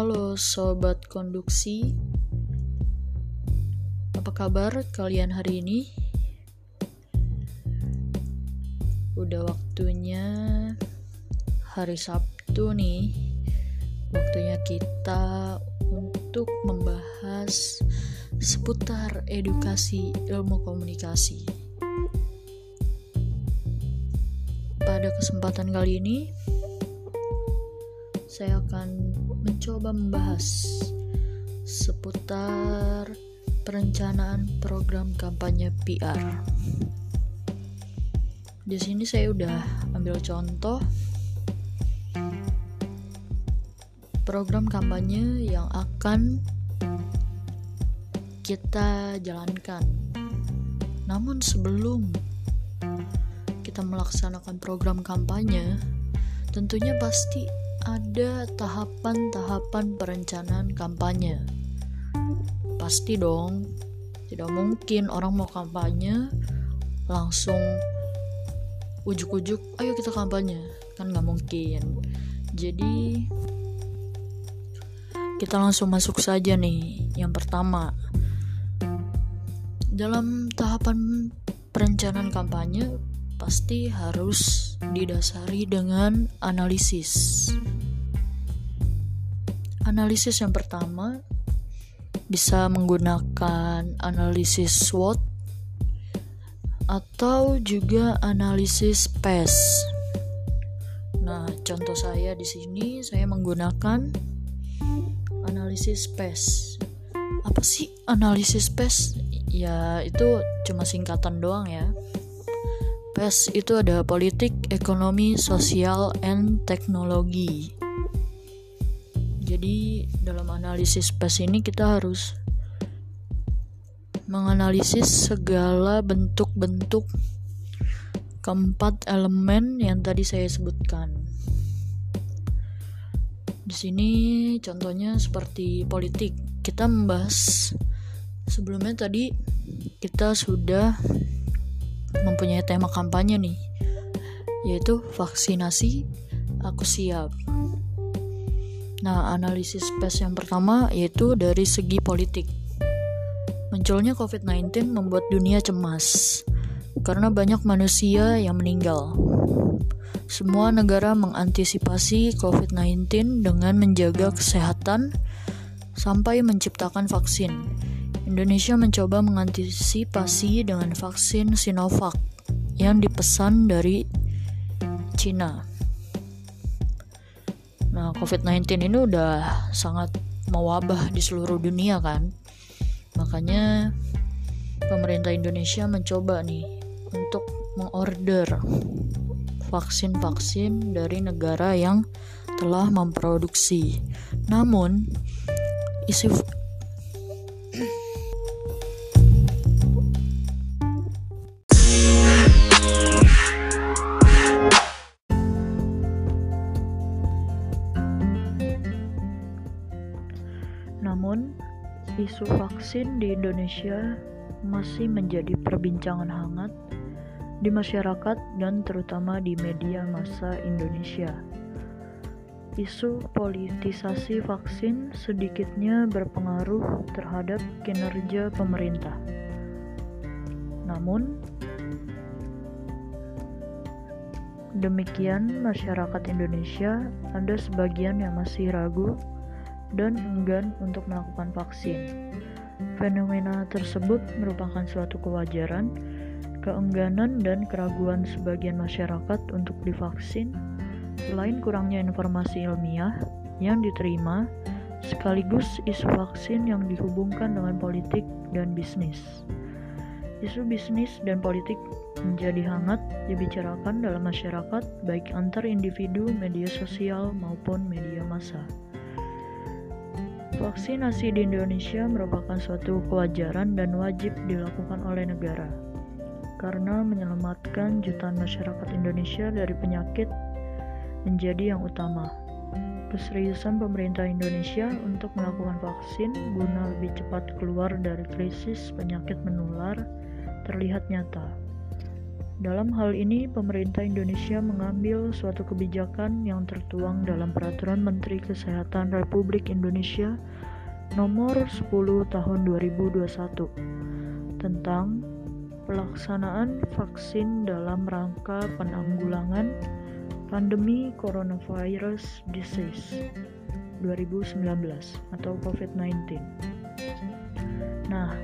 Halo sobat konduksi, apa kabar kalian hari ini? Udah waktunya hari Sabtu nih, waktunya kita untuk membahas seputar edukasi ilmu komunikasi. Pada kesempatan kali ini, saya akan mencoba membahas seputar perencanaan program kampanye PR. Di sini saya udah ambil contoh program kampanye yang akan kita jalankan. Namun sebelum kita melaksanakan program kampanye, tentunya pasti ada tahapan-tahapan perencanaan kampanye. Pasti dong, tidak mungkin orang mau kampanye langsung ujuk-ujuk, ayo kita kampanye, kan nggak mungkin. Jadi kita langsung masuk saja nih. Yang pertama, dalam tahapan perencanaan kampanye pasti harus didasari dengan analisis. Analisis yang pertama bisa menggunakan analisis SWOT atau juga analisis PES. Nah, contoh saya di sini saya menggunakan analisis PES. Apa sih analisis PES? ya itu cuma singkatan doang ya PES itu ada politik, ekonomi, sosial, and teknologi. Jadi dalam analisis PES ini kita harus menganalisis segala bentuk-bentuk keempat elemen yang tadi saya sebutkan. Di sini contohnya seperti politik. Kita membahas sebelumnya tadi kita sudah mempunyai tema kampanye nih yaitu vaksinasi aku siap nah analisis PES yang pertama yaitu dari segi politik. Munculnya COVID-19 membuat dunia cemas karena banyak manusia yang meninggal. Semua negara mengantisipasi COVID-19 dengan menjaga kesehatan sampai menciptakan vaksin. Indonesia mencoba mengantisipasi dengan vaksin Sinovac yang dipesan dari Cina. Nah, COVID-19 ini udah sangat mewabah di seluruh dunia kan. Makanya pemerintah Indonesia mencoba nih untuk mengorder vaksin-vaksin dari negara yang telah memproduksi. Namun, isi isu vaksin di Indonesia masih menjadi perbincangan hangat di masyarakat dan terutama di media massa Indonesia. Isu politisasi vaksin sedikitnya berpengaruh terhadap kinerja pemerintah. Namun, demikian masyarakat Indonesia ada sebagian yang masih ragu dan enggan untuk melakukan vaksin. Fenomena tersebut merupakan suatu kewajaran, keengganan, dan keraguan sebagian masyarakat untuk divaksin, selain kurangnya informasi ilmiah yang diterima, sekaligus isu vaksin yang dihubungkan dengan politik dan bisnis. Isu bisnis dan politik menjadi hangat dibicarakan dalam masyarakat, baik antar individu, media sosial, maupun media massa. Vaksinasi di Indonesia merupakan suatu kewajaran dan wajib dilakukan oleh negara karena menyelamatkan jutaan masyarakat Indonesia dari penyakit menjadi yang utama. Keseriusan pemerintah Indonesia untuk melakukan vaksin guna lebih cepat keluar dari krisis penyakit menular terlihat nyata. Dalam hal ini, pemerintah Indonesia mengambil suatu kebijakan yang tertuang dalam Peraturan Menteri Kesehatan Republik Indonesia Nomor 10 Tahun 2021 tentang pelaksanaan vaksin dalam rangka penanggulangan pandemi coronavirus disease 2019 atau COVID-19. Nah,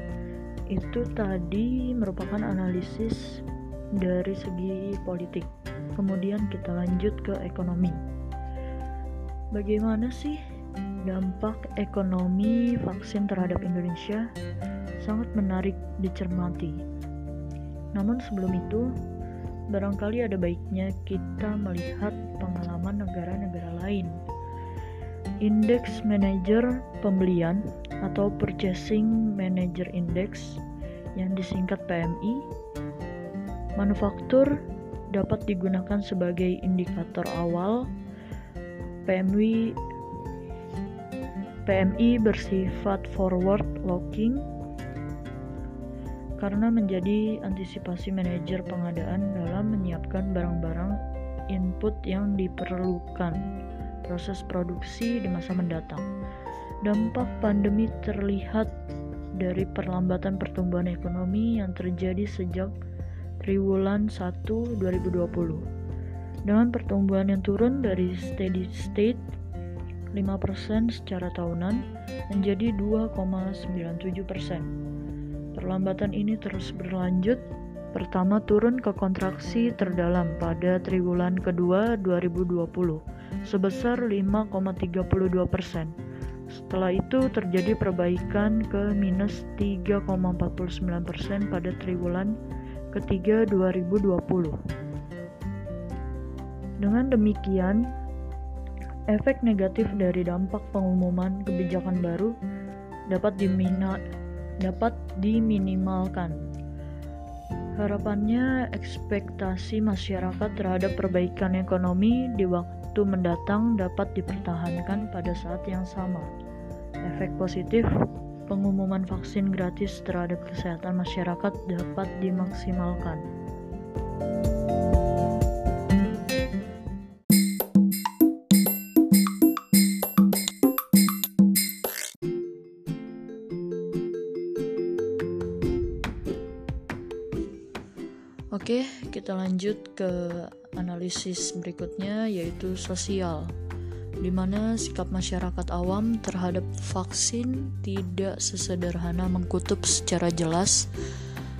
itu tadi merupakan analisis dari segi politik. Kemudian kita lanjut ke ekonomi. Bagaimana sih dampak ekonomi vaksin terhadap Indonesia? Sangat menarik dicermati. Namun sebelum itu, barangkali ada baiknya kita melihat pengalaman negara-negara lain. Indeks Manager Pembelian atau Purchasing Manager Index yang disingkat PMI Manufaktur dapat digunakan sebagai indikator awal. PMI PMI bersifat forward looking karena menjadi antisipasi manajer pengadaan dalam menyiapkan barang-barang input yang diperlukan proses produksi di masa mendatang. Dampak pandemi terlihat dari perlambatan pertumbuhan ekonomi yang terjadi sejak triwulan 1 2020 dengan pertumbuhan yang turun dari steady state 5% secara tahunan menjadi 2,97%. Perlambatan ini terus berlanjut. Pertama turun ke kontraksi terdalam pada triwulan kedua 2020 sebesar 5,32%. Setelah itu terjadi perbaikan ke minus 3,49% pada triwulan ketiga 2020. Dengan demikian, efek negatif dari dampak pengumuman kebijakan baru dapat dimina, dapat diminimalkan. Harapannya ekspektasi masyarakat terhadap perbaikan ekonomi di waktu mendatang dapat dipertahankan pada saat yang sama. Efek positif pengumuman vaksin gratis terhadap kesehatan masyarakat dapat dimaksimalkan. Oke, kita lanjut ke analisis berikutnya yaitu sosial di mana sikap masyarakat awam terhadap vaksin tidak sesederhana mengkutub secara jelas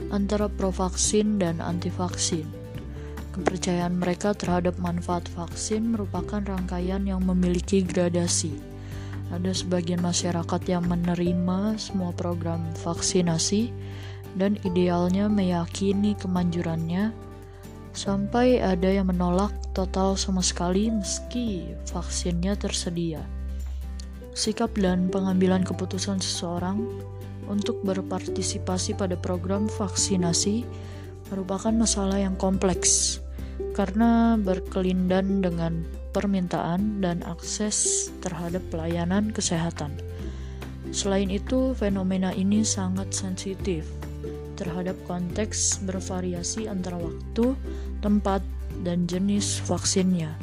antara pro-vaksin dan anti-vaksin. Kepercayaan mereka terhadap manfaat vaksin merupakan rangkaian yang memiliki gradasi. Ada sebagian masyarakat yang menerima semua program vaksinasi dan idealnya meyakini kemanjurannya sampai ada yang menolak total sama sekali meski vaksinnya tersedia. Sikap dan pengambilan keputusan seseorang untuk berpartisipasi pada program vaksinasi merupakan masalah yang kompleks karena berkelindan dengan permintaan dan akses terhadap pelayanan kesehatan. Selain itu, fenomena ini sangat sensitif terhadap konteks bervariasi antara waktu, tempat, dan jenis vaksinnya.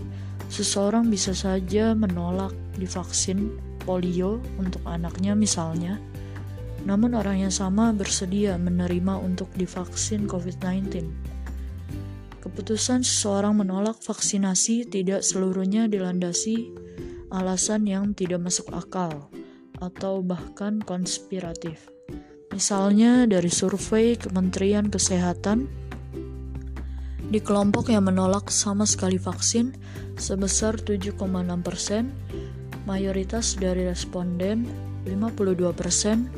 Seseorang bisa saja menolak divaksin polio untuk anaknya misalnya, namun orang yang sama bersedia menerima untuk divaksin COVID-19. Keputusan seseorang menolak vaksinasi tidak seluruhnya dilandasi alasan yang tidak masuk akal atau bahkan konspiratif. Misalnya dari survei Kementerian Kesehatan di kelompok yang menolak sama sekali vaksin sebesar 7,6 persen, mayoritas dari responden 52 persen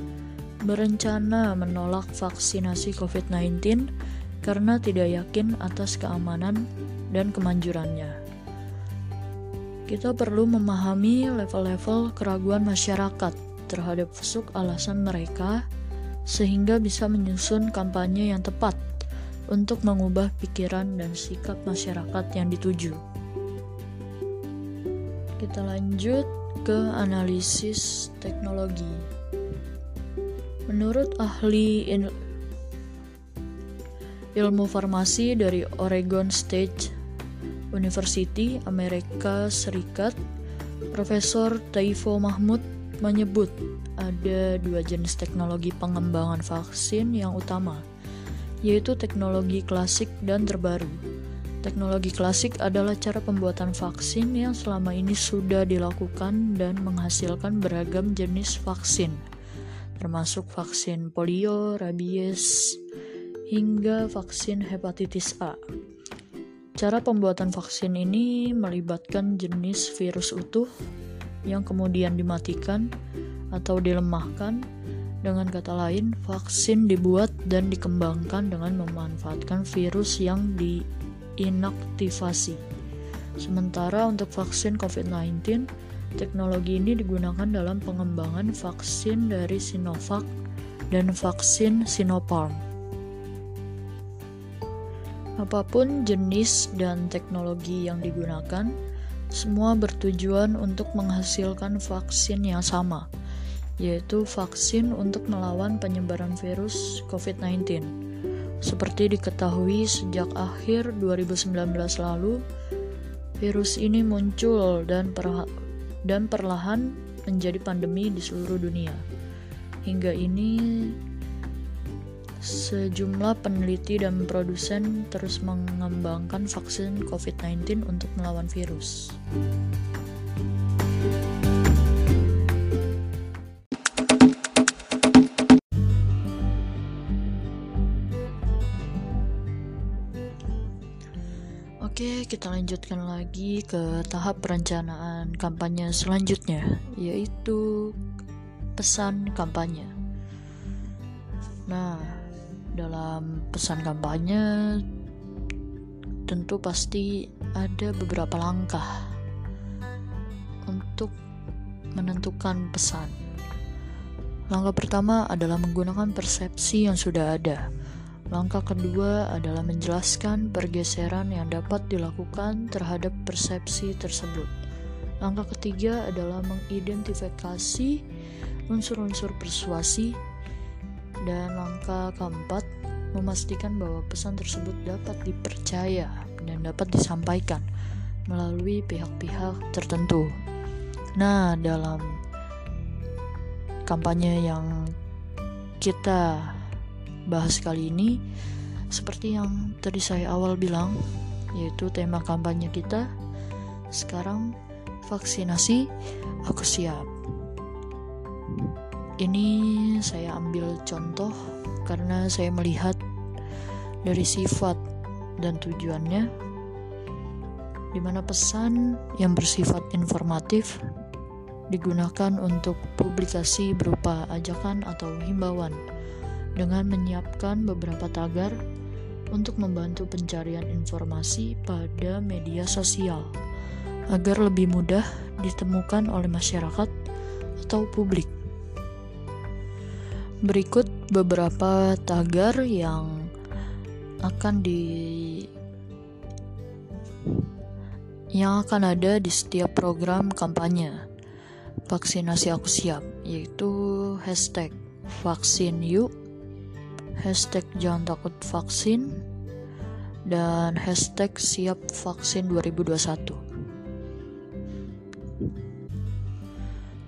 berencana menolak vaksinasi COVID-19 karena tidak yakin atas keamanan dan kemanjurannya. Kita perlu memahami level-level keraguan masyarakat terhadap suk alasan mereka sehingga bisa menyusun kampanye yang tepat untuk mengubah pikiran dan sikap masyarakat yang dituju. Kita lanjut ke analisis teknologi. Menurut ahli in ilmu farmasi dari Oregon State University, Amerika Serikat, Profesor Taifo Mahmud menyebut ada dua jenis teknologi pengembangan vaksin yang utama, yaitu teknologi klasik dan terbaru. Teknologi klasik adalah cara pembuatan vaksin yang selama ini sudah dilakukan dan menghasilkan beragam jenis vaksin, termasuk vaksin polio, rabies, hingga vaksin hepatitis A. Cara pembuatan vaksin ini melibatkan jenis virus utuh yang kemudian dimatikan atau dilemahkan. Dengan kata lain, vaksin dibuat dan dikembangkan dengan memanfaatkan virus yang diinaktivasi. Sementara untuk vaksin COVID-19, teknologi ini digunakan dalam pengembangan vaksin dari Sinovac dan vaksin Sinopharm. Apa pun jenis dan teknologi yang digunakan, semua bertujuan untuk menghasilkan vaksin yang sama, yaitu vaksin untuk melawan penyebaran virus COVID-19. Seperti diketahui sejak akhir 2019 lalu, virus ini muncul dan, dan perlahan menjadi pandemi di seluruh dunia. Hingga ini Sejumlah peneliti dan produsen terus mengembangkan vaksin COVID-19 untuk melawan virus. Oke, kita lanjutkan lagi ke tahap perencanaan kampanye selanjutnya, yaitu pesan kampanye. Nah, dalam pesan kampanye tentu pasti ada beberapa langkah untuk menentukan pesan. Langkah pertama adalah menggunakan persepsi yang sudah ada. Langkah kedua adalah menjelaskan pergeseran yang dapat dilakukan terhadap persepsi tersebut. Langkah ketiga adalah mengidentifikasi unsur-unsur persuasi dan langkah keempat, memastikan bahwa pesan tersebut dapat dipercaya dan dapat disampaikan melalui pihak-pihak tertentu. Nah, dalam kampanye yang kita bahas kali ini, seperti yang tadi saya awal bilang, yaitu tema kampanye kita sekarang vaksinasi aku siap. Ini saya ambil contoh karena saya melihat dari sifat dan tujuannya di mana pesan yang bersifat informatif digunakan untuk publikasi berupa ajakan atau himbauan dengan menyiapkan beberapa tagar untuk membantu pencarian informasi pada media sosial agar lebih mudah ditemukan oleh masyarakat atau publik. Berikut beberapa tagar yang akan di yang akan ada di setiap program kampanye vaksinasi aku siap yaitu hashtag vaksin yuk hashtag jangan takut vaksin dan hashtag siap vaksin 2021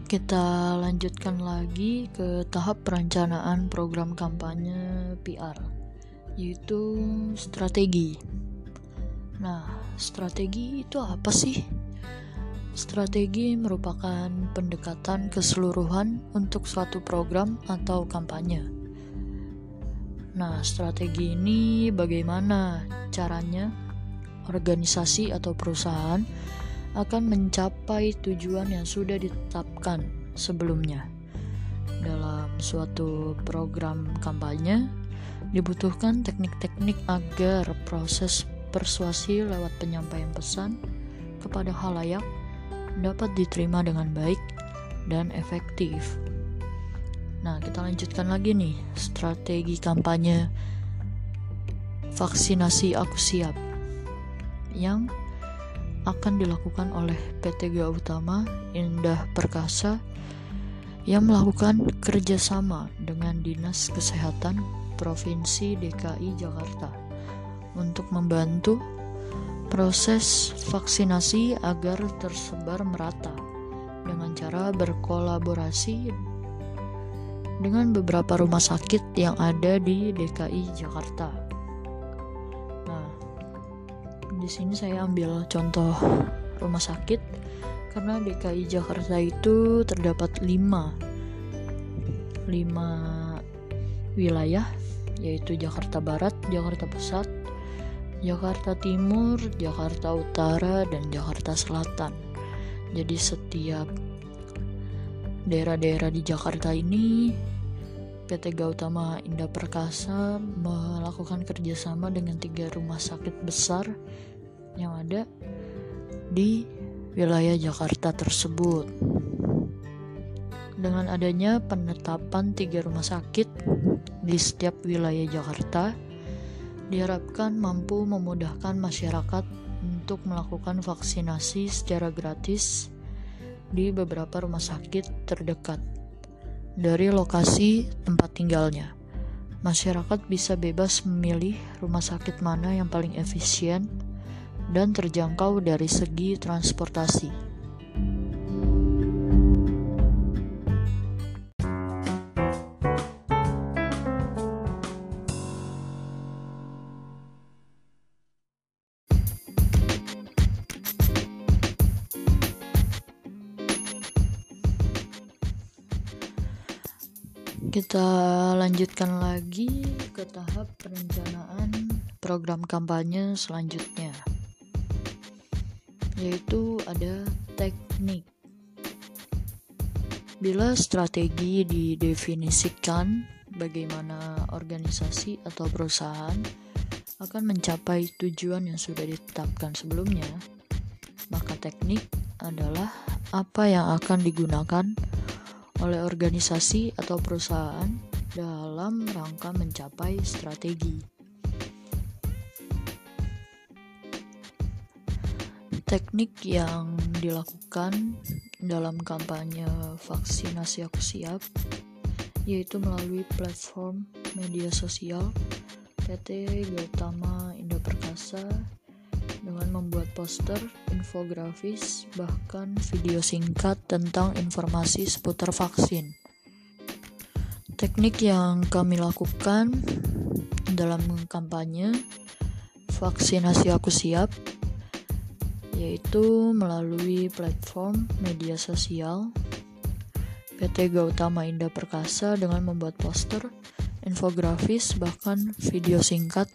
Kita lanjutkan lagi ke tahap perencanaan program kampanye PR, yaitu strategi. Nah, strategi itu apa sih? Strategi merupakan pendekatan keseluruhan untuk suatu program atau kampanye. Nah, strategi ini bagaimana caranya organisasi atau perusahaan akan mencapai tujuan yang sudah ditetapkan sebelumnya. Dalam suatu program kampanye, dibutuhkan teknik-teknik agar proses persuasi lewat penyampaian pesan kepada halayak dapat diterima dengan baik dan efektif. Nah, kita lanjutkan lagi nih strategi kampanye vaksinasi aku siap yang akan dilakukan oleh PT Gautama Indah Perkasa yang melakukan kerjasama dengan Dinas Kesehatan Provinsi DKI Jakarta untuk membantu proses vaksinasi agar tersebar merata dengan cara berkolaborasi dengan beberapa rumah sakit yang ada di DKI Jakarta. Nah, di sini saya ambil contoh rumah sakit karena DKI Jakarta itu terdapat 5 5 wilayah yaitu Jakarta Barat, Jakarta Pusat, Jakarta Timur, Jakarta Utara, dan Jakarta Selatan. Jadi setiap daerah-daerah di Jakarta ini PT Gautama Indah Perkasa melakukan kerjasama dengan tiga rumah sakit besar yang ada di wilayah Jakarta tersebut. Dengan adanya penetapan tiga rumah sakit di setiap wilayah Jakarta, diharapkan mampu memudahkan masyarakat untuk melakukan vaksinasi secara gratis di beberapa rumah sakit terdekat dari lokasi tempat tinggalnya. Masyarakat bisa bebas memilih rumah sakit mana yang paling efisien dan terjangkau dari segi transportasi. Lanjutkan lagi ke tahap perencanaan program kampanye selanjutnya, yaitu ada teknik. Bila strategi didefinisikan bagaimana organisasi atau perusahaan akan mencapai tujuan yang sudah ditetapkan sebelumnya, maka teknik adalah apa yang akan digunakan oleh organisasi atau perusahaan dalam rangka mencapai strategi. Teknik yang dilakukan dalam kampanye vaksinasi aku siap yaitu melalui platform media sosial PT Gautama Indo Perkasa dengan membuat poster, infografis, bahkan video singkat tentang informasi seputar vaksin. Teknik yang kami lakukan dalam kampanye vaksinasi aku siap yaitu melalui platform media sosial PT Gautama Indah Perkasa dengan membuat poster, infografis, bahkan video singkat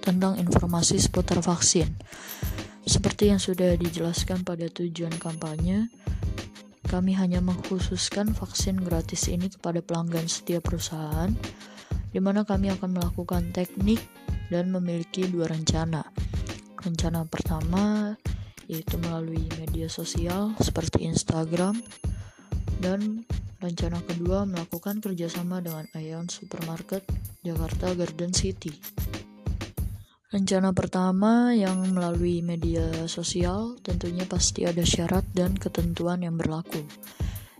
tentang informasi seputar vaksin. Seperti yang sudah dijelaskan pada tujuan kampanye, kami hanya mengkhususkan vaksin gratis ini kepada pelanggan setiap perusahaan, di mana kami akan melakukan teknik dan memiliki dua rencana. Rencana pertama yaitu melalui media sosial seperti Instagram, dan rencana kedua melakukan kerjasama dengan Aeon Supermarket Jakarta Garden City. Rencana pertama yang melalui media sosial tentunya pasti ada syarat dan ketentuan yang berlaku,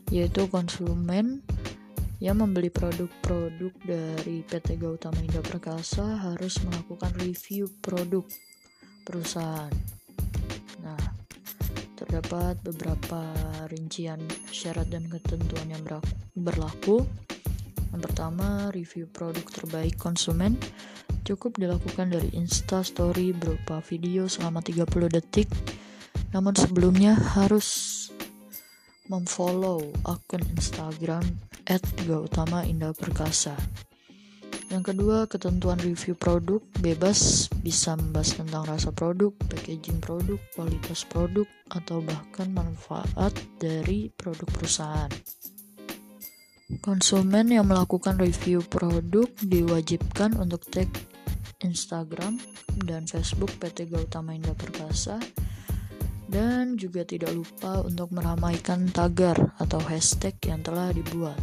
yaitu konsumen yang membeli produk-produk dari PT Gautama Indah Perkasa harus melakukan review produk perusahaan. Nah, terdapat beberapa rincian syarat dan ketentuan yang berlaku. Yang pertama, review produk terbaik konsumen cukup dilakukan dari Insta Story berupa video selama 30 detik. Namun sebelumnya harus memfollow akun Instagram @gautama Indah Perkasa. Yang kedua, ketentuan review produk bebas bisa membahas tentang rasa produk, packaging produk, kualitas produk, atau bahkan manfaat dari produk perusahaan. Konsumen yang melakukan review produk diwajibkan untuk tag Instagram dan Facebook PT Gautama Indah Perkasa. Dan juga tidak lupa untuk meramaikan tagar atau hashtag yang telah dibuat.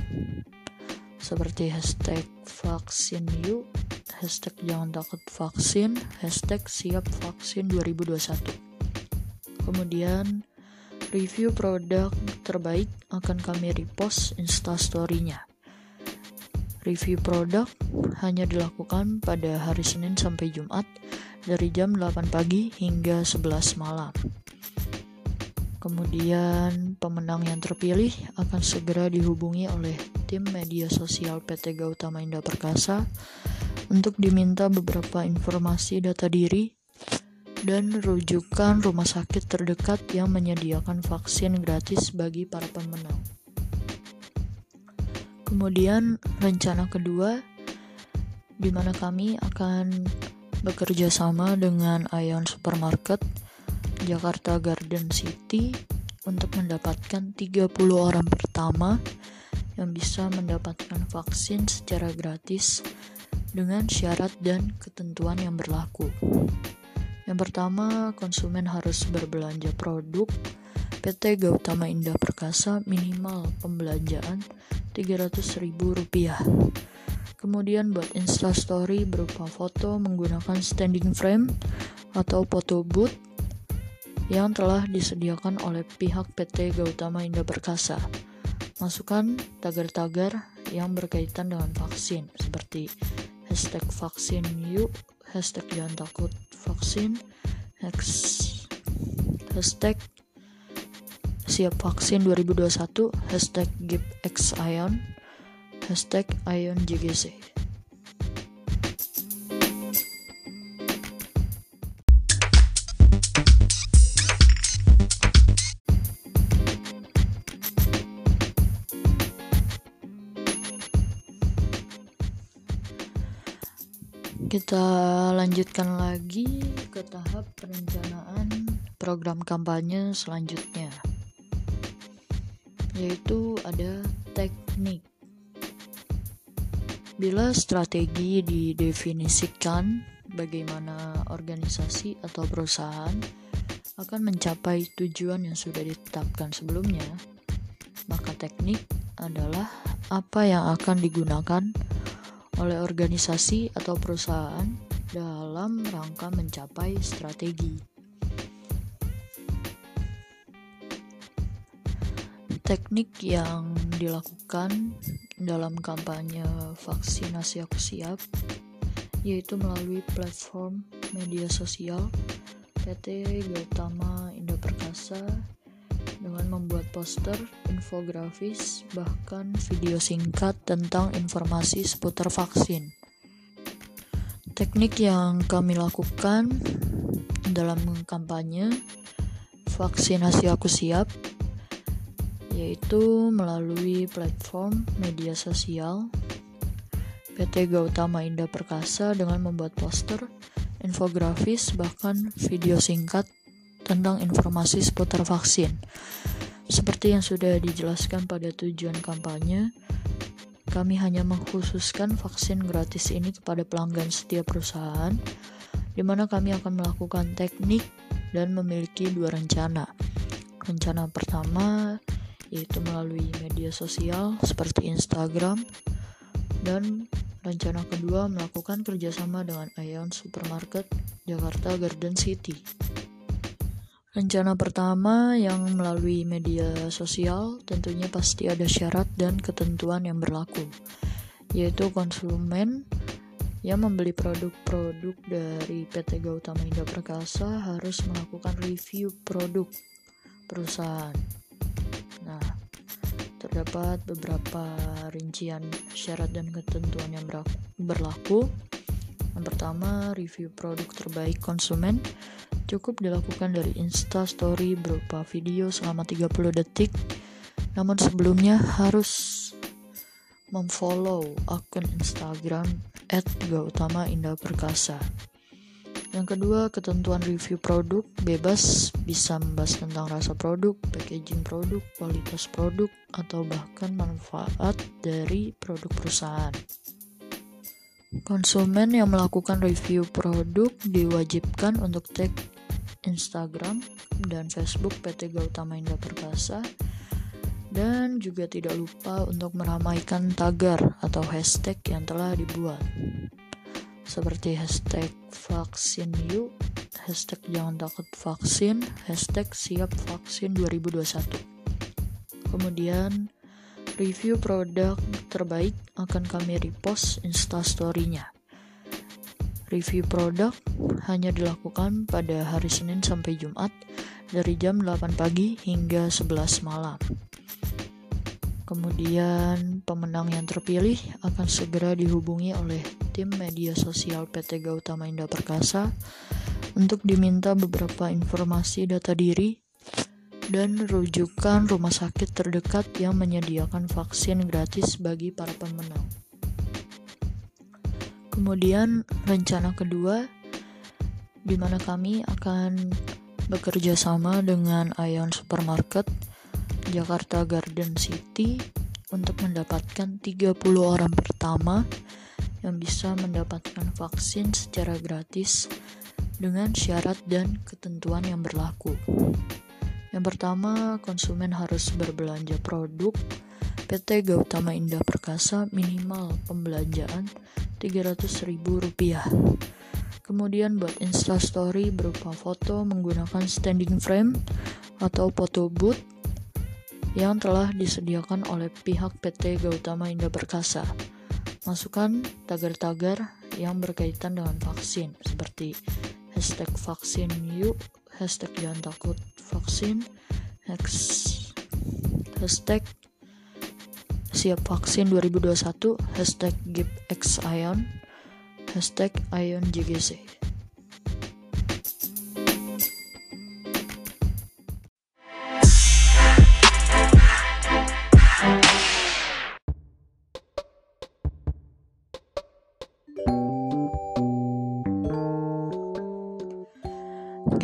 Seperti hashtag vaksin yuk hashtag jangan takut vaksin hashtag siap vaksin 2021 kemudian review produk terbaik akan kami repost instastorynya. Review produk hanya dilakukan pada hari Senin sampai Jumat dari jam 8 pagi hingga 11 malam. Kemudian pemenang yang terpilih akan segera dihubungi oleh tim media sosial PT Gautama Indah Perkasa untuk diminta beberapa informasi data diri dan rujukan rumah sakit terdekat yang menyediakan vaksin gratis bagi para pemenang. Kemudian rencana kedua di mana kami akan bekerja sama dengan Ion Supermarket Jakarta Garden City untuk mendapatkan 30 orang pertama yang bisa mendapatkan vaksin secara gratis dengan syarat dan ketentuan yang berlaku. Yang pertama, konsumen harus berbelanja produk PT Gautama Indah Perkasa minimal pembelanjaan Rp300.000. Kemudian buat instastory berupa foto menggunakan standing frame atau foto booth yang telah disediakan oleh pihak PT Gautama Indah Perkasa. Masukkan tagar-tagar yang berkaitan dengan vaksin seperti hashtag vaksin yuk, hashtag jangan takut vaksin, hashtag siap vaksin 2021 hashtag GIPXION hashtag IONJGC kita lanjutkan lagi ke tahap perencanaan program kampanye selanjutnya yaitu ada teknik. Bila strategi didefinisikan bagaimana organisasi atau perusahaan akan mencapai tujuan yang sudah ditetapkan sebelumnya, maka teknik adalah apa yang akan digunakan oleh organisasi atau perusahaan dalam rangka mencapai strategi. Teknik yang dilakukan dalam kampanye vaksinasi aku siap yaitu melalui platform media sosial PT Gautama Indah Perkasa dengan membuat poster, infografis, bahkan video singkat tentang informasi seputar vaksin. Teknik yang kami lakukan dalam kampanye vaksinasi aku siap yaitu melalui platform media sosial PT Gautama Indah Perkasa dengan membuat poster, infografis, bahkan video singkat tentang informasi seputar vaksin. Seperti yang sudah dijelaskan pada tujuan kampanye, kami hanya mengkhususkan vaksin gratis ini kepada pelanggan setiap perusahaan, di mana kami akan melakukan teknik dan memiliki dua rencana. Rencana pertama yaitu melalui media sosial seperti Instagram dan rencana kedua melakukan kerjasama dengan Aeon Supermarket Jakarta Garden City. Rencana pertama yang melalui media sosial tentunya pasti ada syarat dan ketentuan yang berlaku, yaitu konsumen yang membeli produk-produk dari PT Gautama Indah Perkasa harus melakukan review produk perusahaan terdapat beberapa rincian syarat dan ketentuan yang berlaku. Yang pertama, review produk terbaik konsumen cukup dilakukan dari Insta Story berupa video selama 30 detik. Namun sebelumnya harus memfollow akun Instagram @gautama Indah Perkasa. Yang kedua, ketentuan review produk bebas bisa membahas tentang rasa produk, packaging produk, kualitas produk, atau bahkan manfaat dari produk perusahaan. Konsumen yang melakukan review produk diwajibkan untuk tag Instagram dan Facebook PT Gautama Indah Perkasa dan juga tidak lupa untuk meramaikan tagar atau hashtag yang telah dibuat seperti hashtag vaksin yuk, hashtag jangan takut vaksin, hashtag siap vaksin 2021. Kemudian Review produk terbaik akan kami repost instastory-nya. Review produk hanya dilakukan pada hari Senin sampai Jumat dari jam 8 pagi hingga 11 malam. Kemudian pemenang yang terpilih akan segera dihubungi oleh tim media sosial PT Gautama Indah Perkasa untuk diminta beberapa informasi data diri dan rujukan rumah sakit terdekat yang menyediakan vaksin gratis bagi para pemenang. Kemudian rencana kedua di mana kami akan bekerja sama dengan Ion Supermarket Jakarta Garden City untuk mendapatkan 30 orang pertama yang bisa mendapatkan vaksin secara gratis dengan syarat dan ketentuan yang berlaku. Yang pertama, konsumen harus berbelanja produk PT Gautama Indah Perkasa minimal pembelanjaan Rp300.000. Kemudian buat instastory berupa foto menggunakan standing frame atau photo booth yang telah disediakan oleh pihak PT Gautama Indah Perkasa. Masukkan tagar-tagar yang berkaitan dengan vaksin seperti hashtag vaksin yuk, hashtag jangan takut vaksin, hashtag siap vaksin 2021, hashtag give X Ion, hashtag Ion JGC.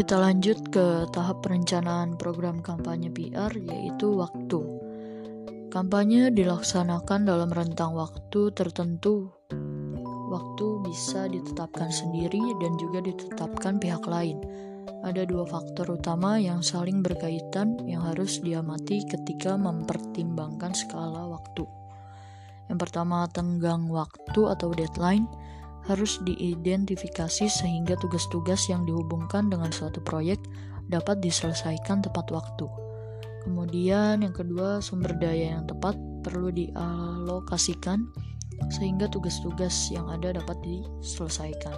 Kita lanjut ke tahap perencanaan program kampanye PR yaitu waktu. Kampanye dilaksanakan dalam rentang waktu tertentu. Waktu bisa ditetapkan sendiri dan juga ditetapkan pihak lain. Ada dua faktor utama yang saling berkaitan yang harus diamati ketika mempertimbangkan skala waktu. Yang pertama, tenggang waktu atau deadline harus diidentifikasi sehingga tugas-tugas yang dihubungkan dengan suatu proyek dapat diselesaikan tepat waktu. Kemudian yang kedua, sumber daya yang tepat perlu dialokasikan sehingga tugas-tugas yang ada dapat diselesaikan.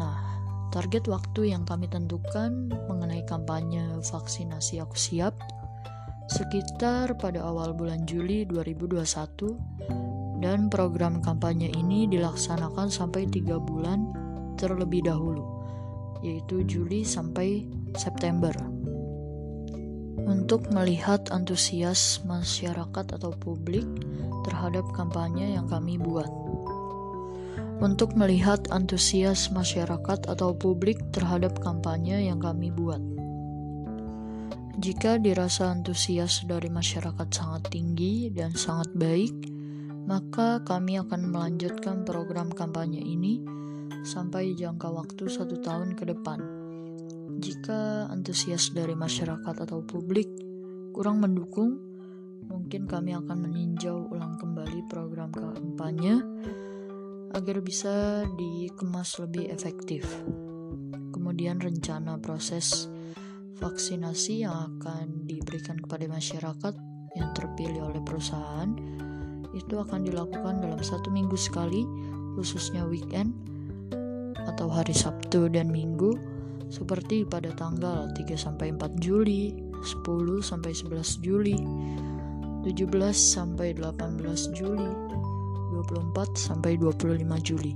Nah, target waktu yang kami tentukan mengenai kampanye vaksinasi aku siap sekitar pada awal bulan Juli 2021 dan program kampanye ini dilaksanakan sampai tiga bulan terlebih dahulu, yaitu Juli sampai September. Untuk melihat antusias masyarakat atau publik terhadap kampanye yang kami buat. Untuk melihat antusias masyarakat atau publik terhadap kampanye yang kami buat. Jika dirasa antusias dari masyarakat sangat tinggi dan sangat baik, maka kami akan melanjutkan program kampanye ini sampai jangka waktu satu tahun ke depan. Jika antusias dari masyarakat atau publik kurang mendukung, mungkin kami akan meninjau ulang kembali program kampanye agar bisa dikemas lebih efektif. Kemudian rencana proses vaksinasi yang akan diberikan kepada masyarakat yang terpilih oleh perusahaan itu akan dilakukan dalam satu minggu sekali, khususnya weekend atau hari Sabtu dan Minggu, seperti pada tanggal 3 sampai 4 Juli, 10 sampai 11 Juli, 17 sampai 18 Juli, 24 sampai 25 Juli.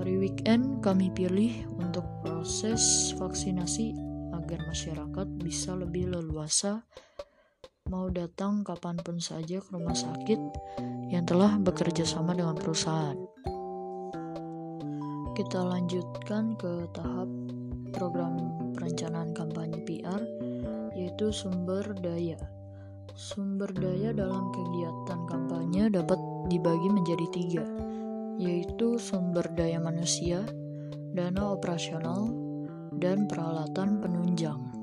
Hari weekend kami pilih untuk proses vaksinasi agar masyarakat bisa lebih leluasa mau datang kapan pun saja ke rumah sakit yang telah bekerja sama dengan perusahaan. Kita lanjutkan ke tahap program perencanaan kampanye PR, yaitu sumber daya. Sumber daya dalam kegiatan kampanye dapat dibagi menjadi tiga, yaitu sumber daya manusia, dana operasional, dan peralatan penunjang.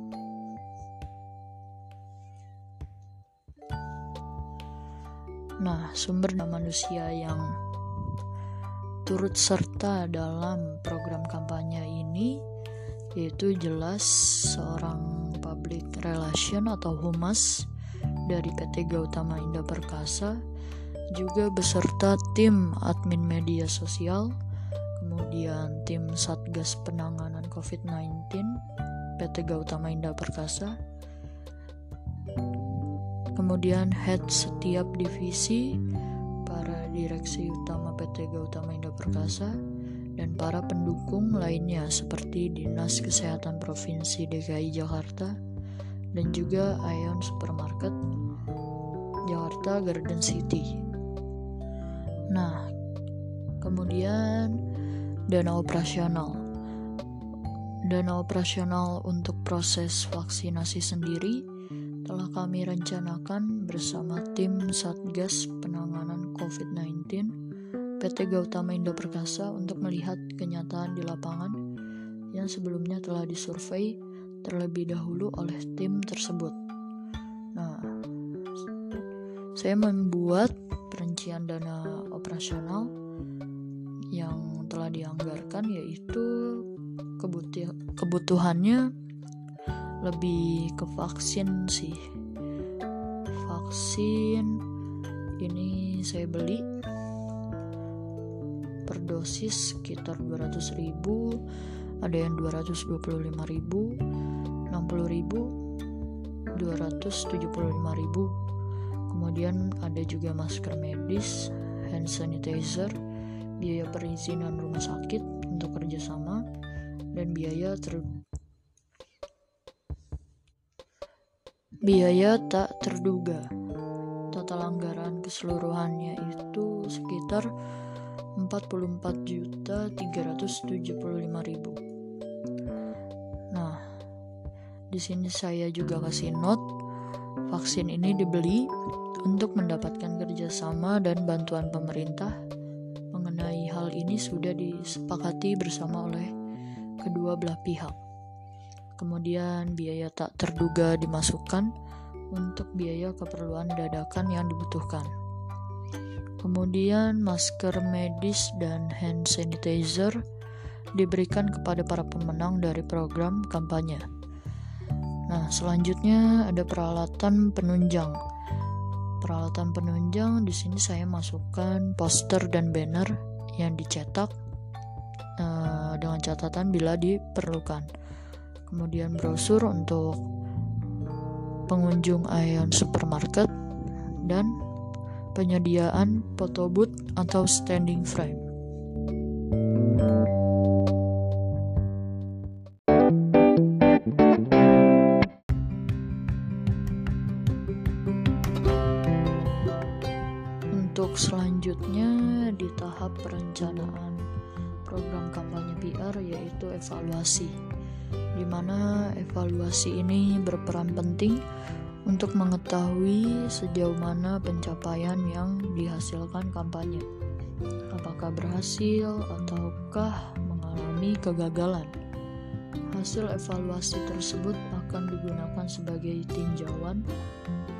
Nah, sumber manusia yang turut serta dalam program kampanye ini yaitu jelas seorang public relation atau humas dari PT Gautama Indah Perkasa juga beserta tim admin media sosial, kemudian tim Satgas Penanganan COVID-19 PT Gautama Indah Perkasa, kemudian head setiap divisi, para direksi utama PT Gautama Indah Perkasa, dan para pendukung lainnya seperti Dinas Kesehatan Provinsi DKI Jakarta dan juga Ion Supermarket Jakarta Garden City. Nah, kemudian dana operasional. Dana operasional untuk proses vaksinasi sendiri telah kami rencanakan bersama tim Satgas Penanganan COVID-19 PT Gautama Indo Perkasa untuk melihat kenyataan di lapangan yang sebelumnya telah disurvei terlebih dahulu oleh tim tersebut. Nah, saya membuat perincian dana operasional yang telah dianggarkan yaitu kebutuh kebutuhannya lebih ke vaksin sih. Vaksin ini saya beli per dosis sekitar 200 ribu ada yang 225 ribu 60 ribu 275 ribu. Kemudian ada juga masker medis, hand sanitizer, biaya perizinan rumah sakit untuk kerjasama, dan biaya ter biaya tak terduga. Total anggaran keseluruhannya itu sekitar 44.375.000. Nah, di sini saya juga kasih note vaksin ini dibeli untuk mendapatkan kerjasama dan bantuan pemerintah mengenai hal ini sudah disepakati bersama oleh kedua belah pihak. Kemudian biaya tak terduga dimasukkan untuk biaya keperluan dadakan yang dibutuhkan. Kemudian masker medis dan hand sanitizer diberikan kepada para pemenang dari program kampanye. Nah, selanjutnya ada peralatan penunjang peralatan penunjang di sini saya masukkan poster dan banner yang dicetak uh, dengan catatan bila diperlukan. Kemudian brosur untuk pengunjung Aeon Supermarket dan penyediaan foto booth atau standing frame. Untuk selanjutnya di tahap perencanaan program kampanye PR yaitu evaluasi evaluasi ini berperan penting untuk mengetahui sejauh mana pencapaian yang dihasilkan kampanye. Apakah berhasil ataukah mengalami kegagalan? Hasil evaluasi tersebut akan digunakan sebagai tinjauan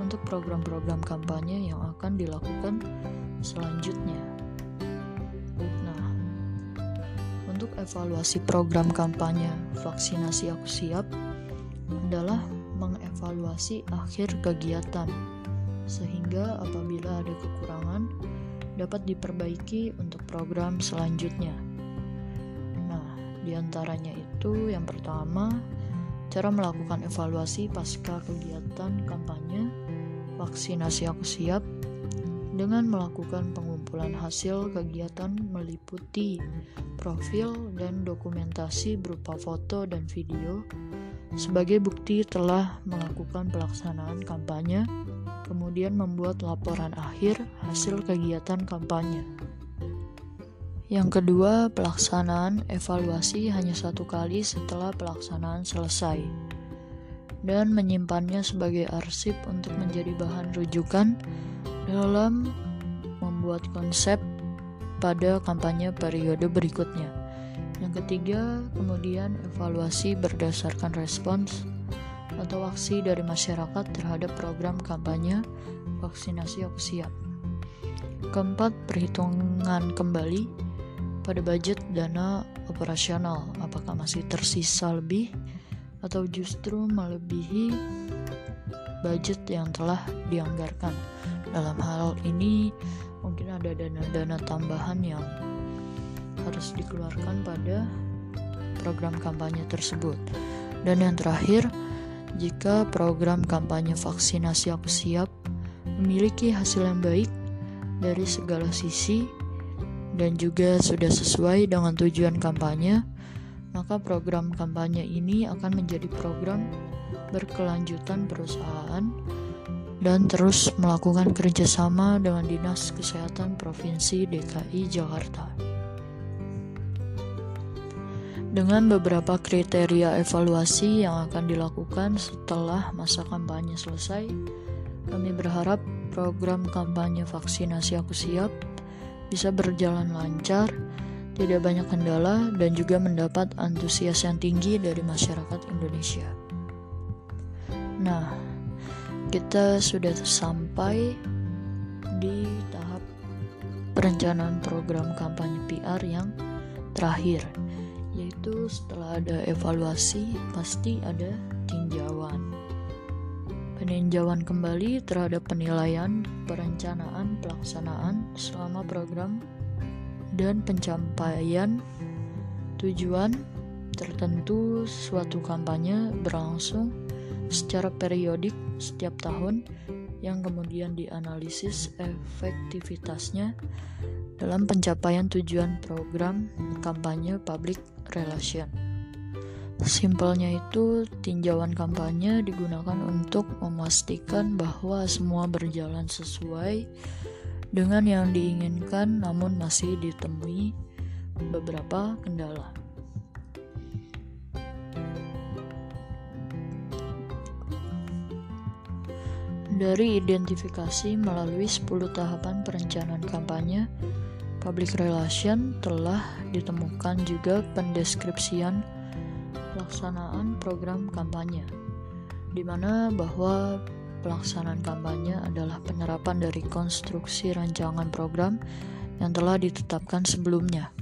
untuk program-program kampanye yang akan dilakukan selanjutnya. Nah, untuk evaluasi program kampanye vaksinasi aku siap adalah mengevaluasi akhir kegiatan sehingga apabila ada kekurangan dapat diperbaiki untuk program selanjutnya. Nah, di antaranya itu yang pertama cara melakukan evaluasi pasca kegiatan kampanye vaksinasi aku siap dengan melakukan pengumpulan hasil kegiatan meliputi profil dan dokumentasi berupa foto dan video sebagai bukti telah melakukan pelaksanaan kampanye, kemudian membuat laporan akhir hasil kegiatan kampanye. Yang kedua, pelaksanaan evaluasi hanya satu kali setelah pelaksanaan selesai dan menyimpannya sebagai arsip untuk menjadi bahan rujukan dalam membuat konsep pada kampanye periode berikutnya. Yang ketiga, kemudian evaluasi berdasarkan respons atau aksi dari masyarakat terhadap program kampanye vaksinasi siap. Keempat, perhitungan kembali pada budget dana operasional, apakah masih tersisa lebih atau justru melebihi budget yang telah dianggarkan. Dalam hal ini, mungkin ada dana-dana tambahan yang harus dikeluarkan pada program kampanye tersebut. Dan yang terakhir, jika program kampanye vaksinasi aku siap memiliki hasil yang baik dari segala sisi dan juga sudah sesuai dengan tujuan kampanye, maka program kampanye ini akan menjadi program berkelanjutan perusahaan dan terus melakukan kerjasama dengan Dinas Kesehatan Provinsi DKI Jakarta. Dengan beberapa kriteria evaluasi yang akan dilakukan setelah masa kampanye selesai, kami berharap program kampanye vaksinasi Aku Siap bisa berjalan lancar, tidak banyak kendala, dan juga mendapat antusias yang tinggi dari masyarakat Indonesia. Nah, kita sudah sampai di tahap perencanaan program kampanye PR yang terakhir yaitu setelah ada evaluasi pasti ada tinjauan. Peninjauan kembali terhadap penilaian, perencanaan, pelaksanaan selama program dan pencapaian tujuan tertentu suatu kampanye berlangsung secara periodik setiap tahun yang kemudian dianalisis efektivitasnya dalam pencapaian tujuan program kampanye public relation. Simpelnya itu, tinjauan kampanye digunakan untuk memastikan bahwa semua berjalan sesuai dengan yang diinginkan, namun masih ditemui beberapa kendala. Dari identifikasi melalui 10 tahapan perencanaan kampanye, public relation telah ditemukan juga pendeskripsian pelaksanaan program kampanye, di mana bahwa pelaksanaan kampanye adalah penerapan dari konstruksi rancangan program yang telah ditetapkan sebelumnya.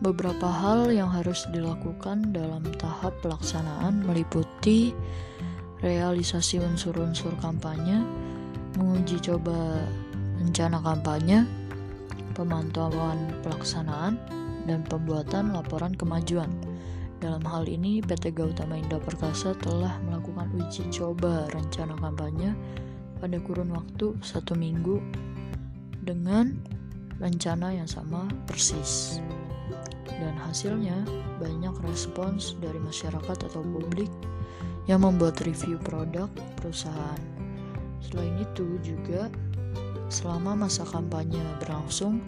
Beberapa hal yang harus dilakukan dalam tahap pelaksanaan meliputi realisasi unsur-unsur kampanye, menguji coba rencana kampanye, pemantauan pelaksanaan, dan pembuatan laporan kemajuan. Dalam hal ini, PT Gautama Indah Perkasa telah melakukan uji coba rencana kampanye pada kurun waktu satu minggu dengan rencana yang sama persis. Dan hasilnya banyak respons dari masyarakat atau publik yang membuat review produk perusahaan. Selain itu juga selama masa kampanye berlangsung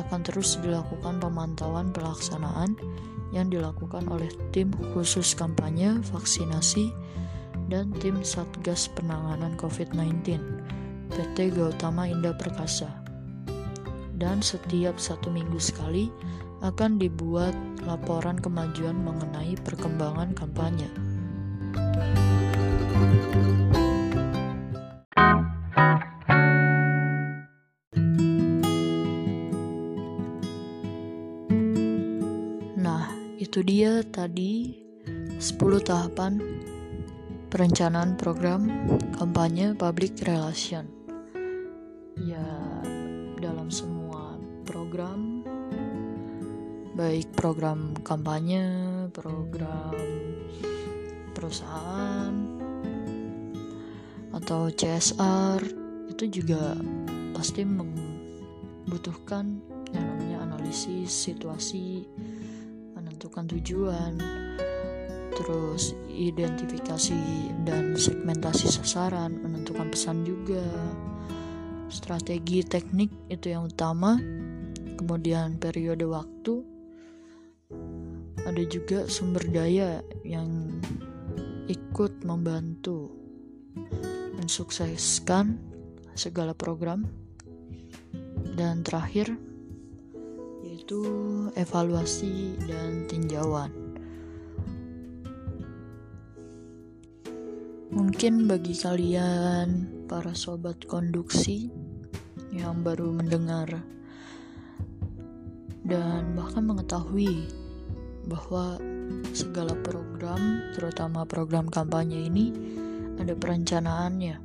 akan terus dilakukan pemantauan pelaksanaan yang dilakukan oleh tim khusus kampanye vaksinasi dan tim Satgas Penanganan COVID-19 PT Gautama Indah Perkasa. Dan setiap satu minggu sekali akan dibuat laporan kemajuan mengenai perkembangan kampanye. itu dia tadi 10 tahapan perencanaan program kampanye public relation. Ya, dalam semua program baik program kampanye, program perusahaan atau CSR itu juga pasti membutuhkan yang namanya analisis situasi menentukan tujuan, terus identifikasi dan segmentasi sasaran, menentukan pesan juga, strategi teknik itu yang utama, kemudian periode waktu, ada juga sumber daya yang ikut membantu mensukseskan segala program, dan terakhir yaitu evaluasi dan tinjauan. Mungkin bagi kalian para sobat konduksi yang baru mendengar dan bahkan mengetahui bahwa segala program, terutama program kampanye ini ada perencanaannya.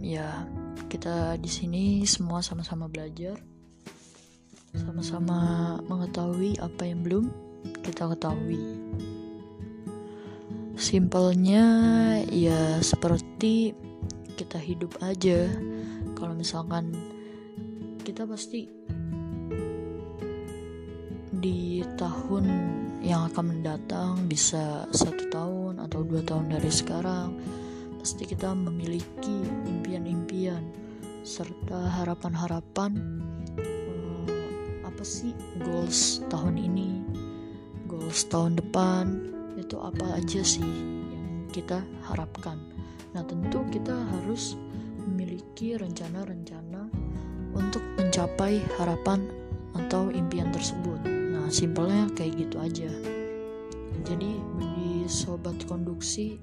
Ya kita di sini semua sama-sama belajar sama-sama mengetahui apa yang belum kita ketahui. Simpelnya ya seperti kita hidup aja. Kalau misalkan kita pasti di tahun yang akan mendatang bisa satu tahun atau dua tahun dari sekarang pasti kita memiliki impian-impian serta harapan-harapan uh, apa sih goals tahun ini goals tahun depan itu apa aja sih yang kita harapkan. Nah tentu kita harus memiliki rencana-rencana untuk mencapai harapan atau impian tersebut simpelnya kayak gitu aja. Jadi bagi sobat konduksi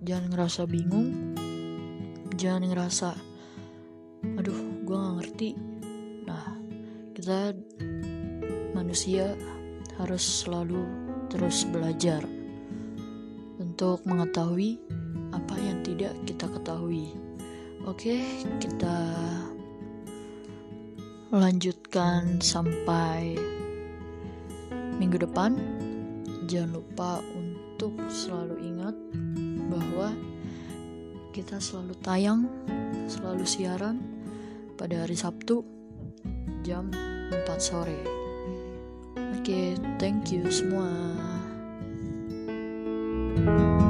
jangan ngerasa bingung jangan ngerasa aduh gue gak ngerti. Nah kita manusia harus selalu terus belajar untuk mengetahui apa yang tidak kita ketahui. Oke kita lanjutkan sampai minggu depan. Jangan lupa untuk selalu ingat bahwa kita selalu tayang selalu siaran pada hari Sabtu jam 4 sore. Oke okay, thank you semua. thank you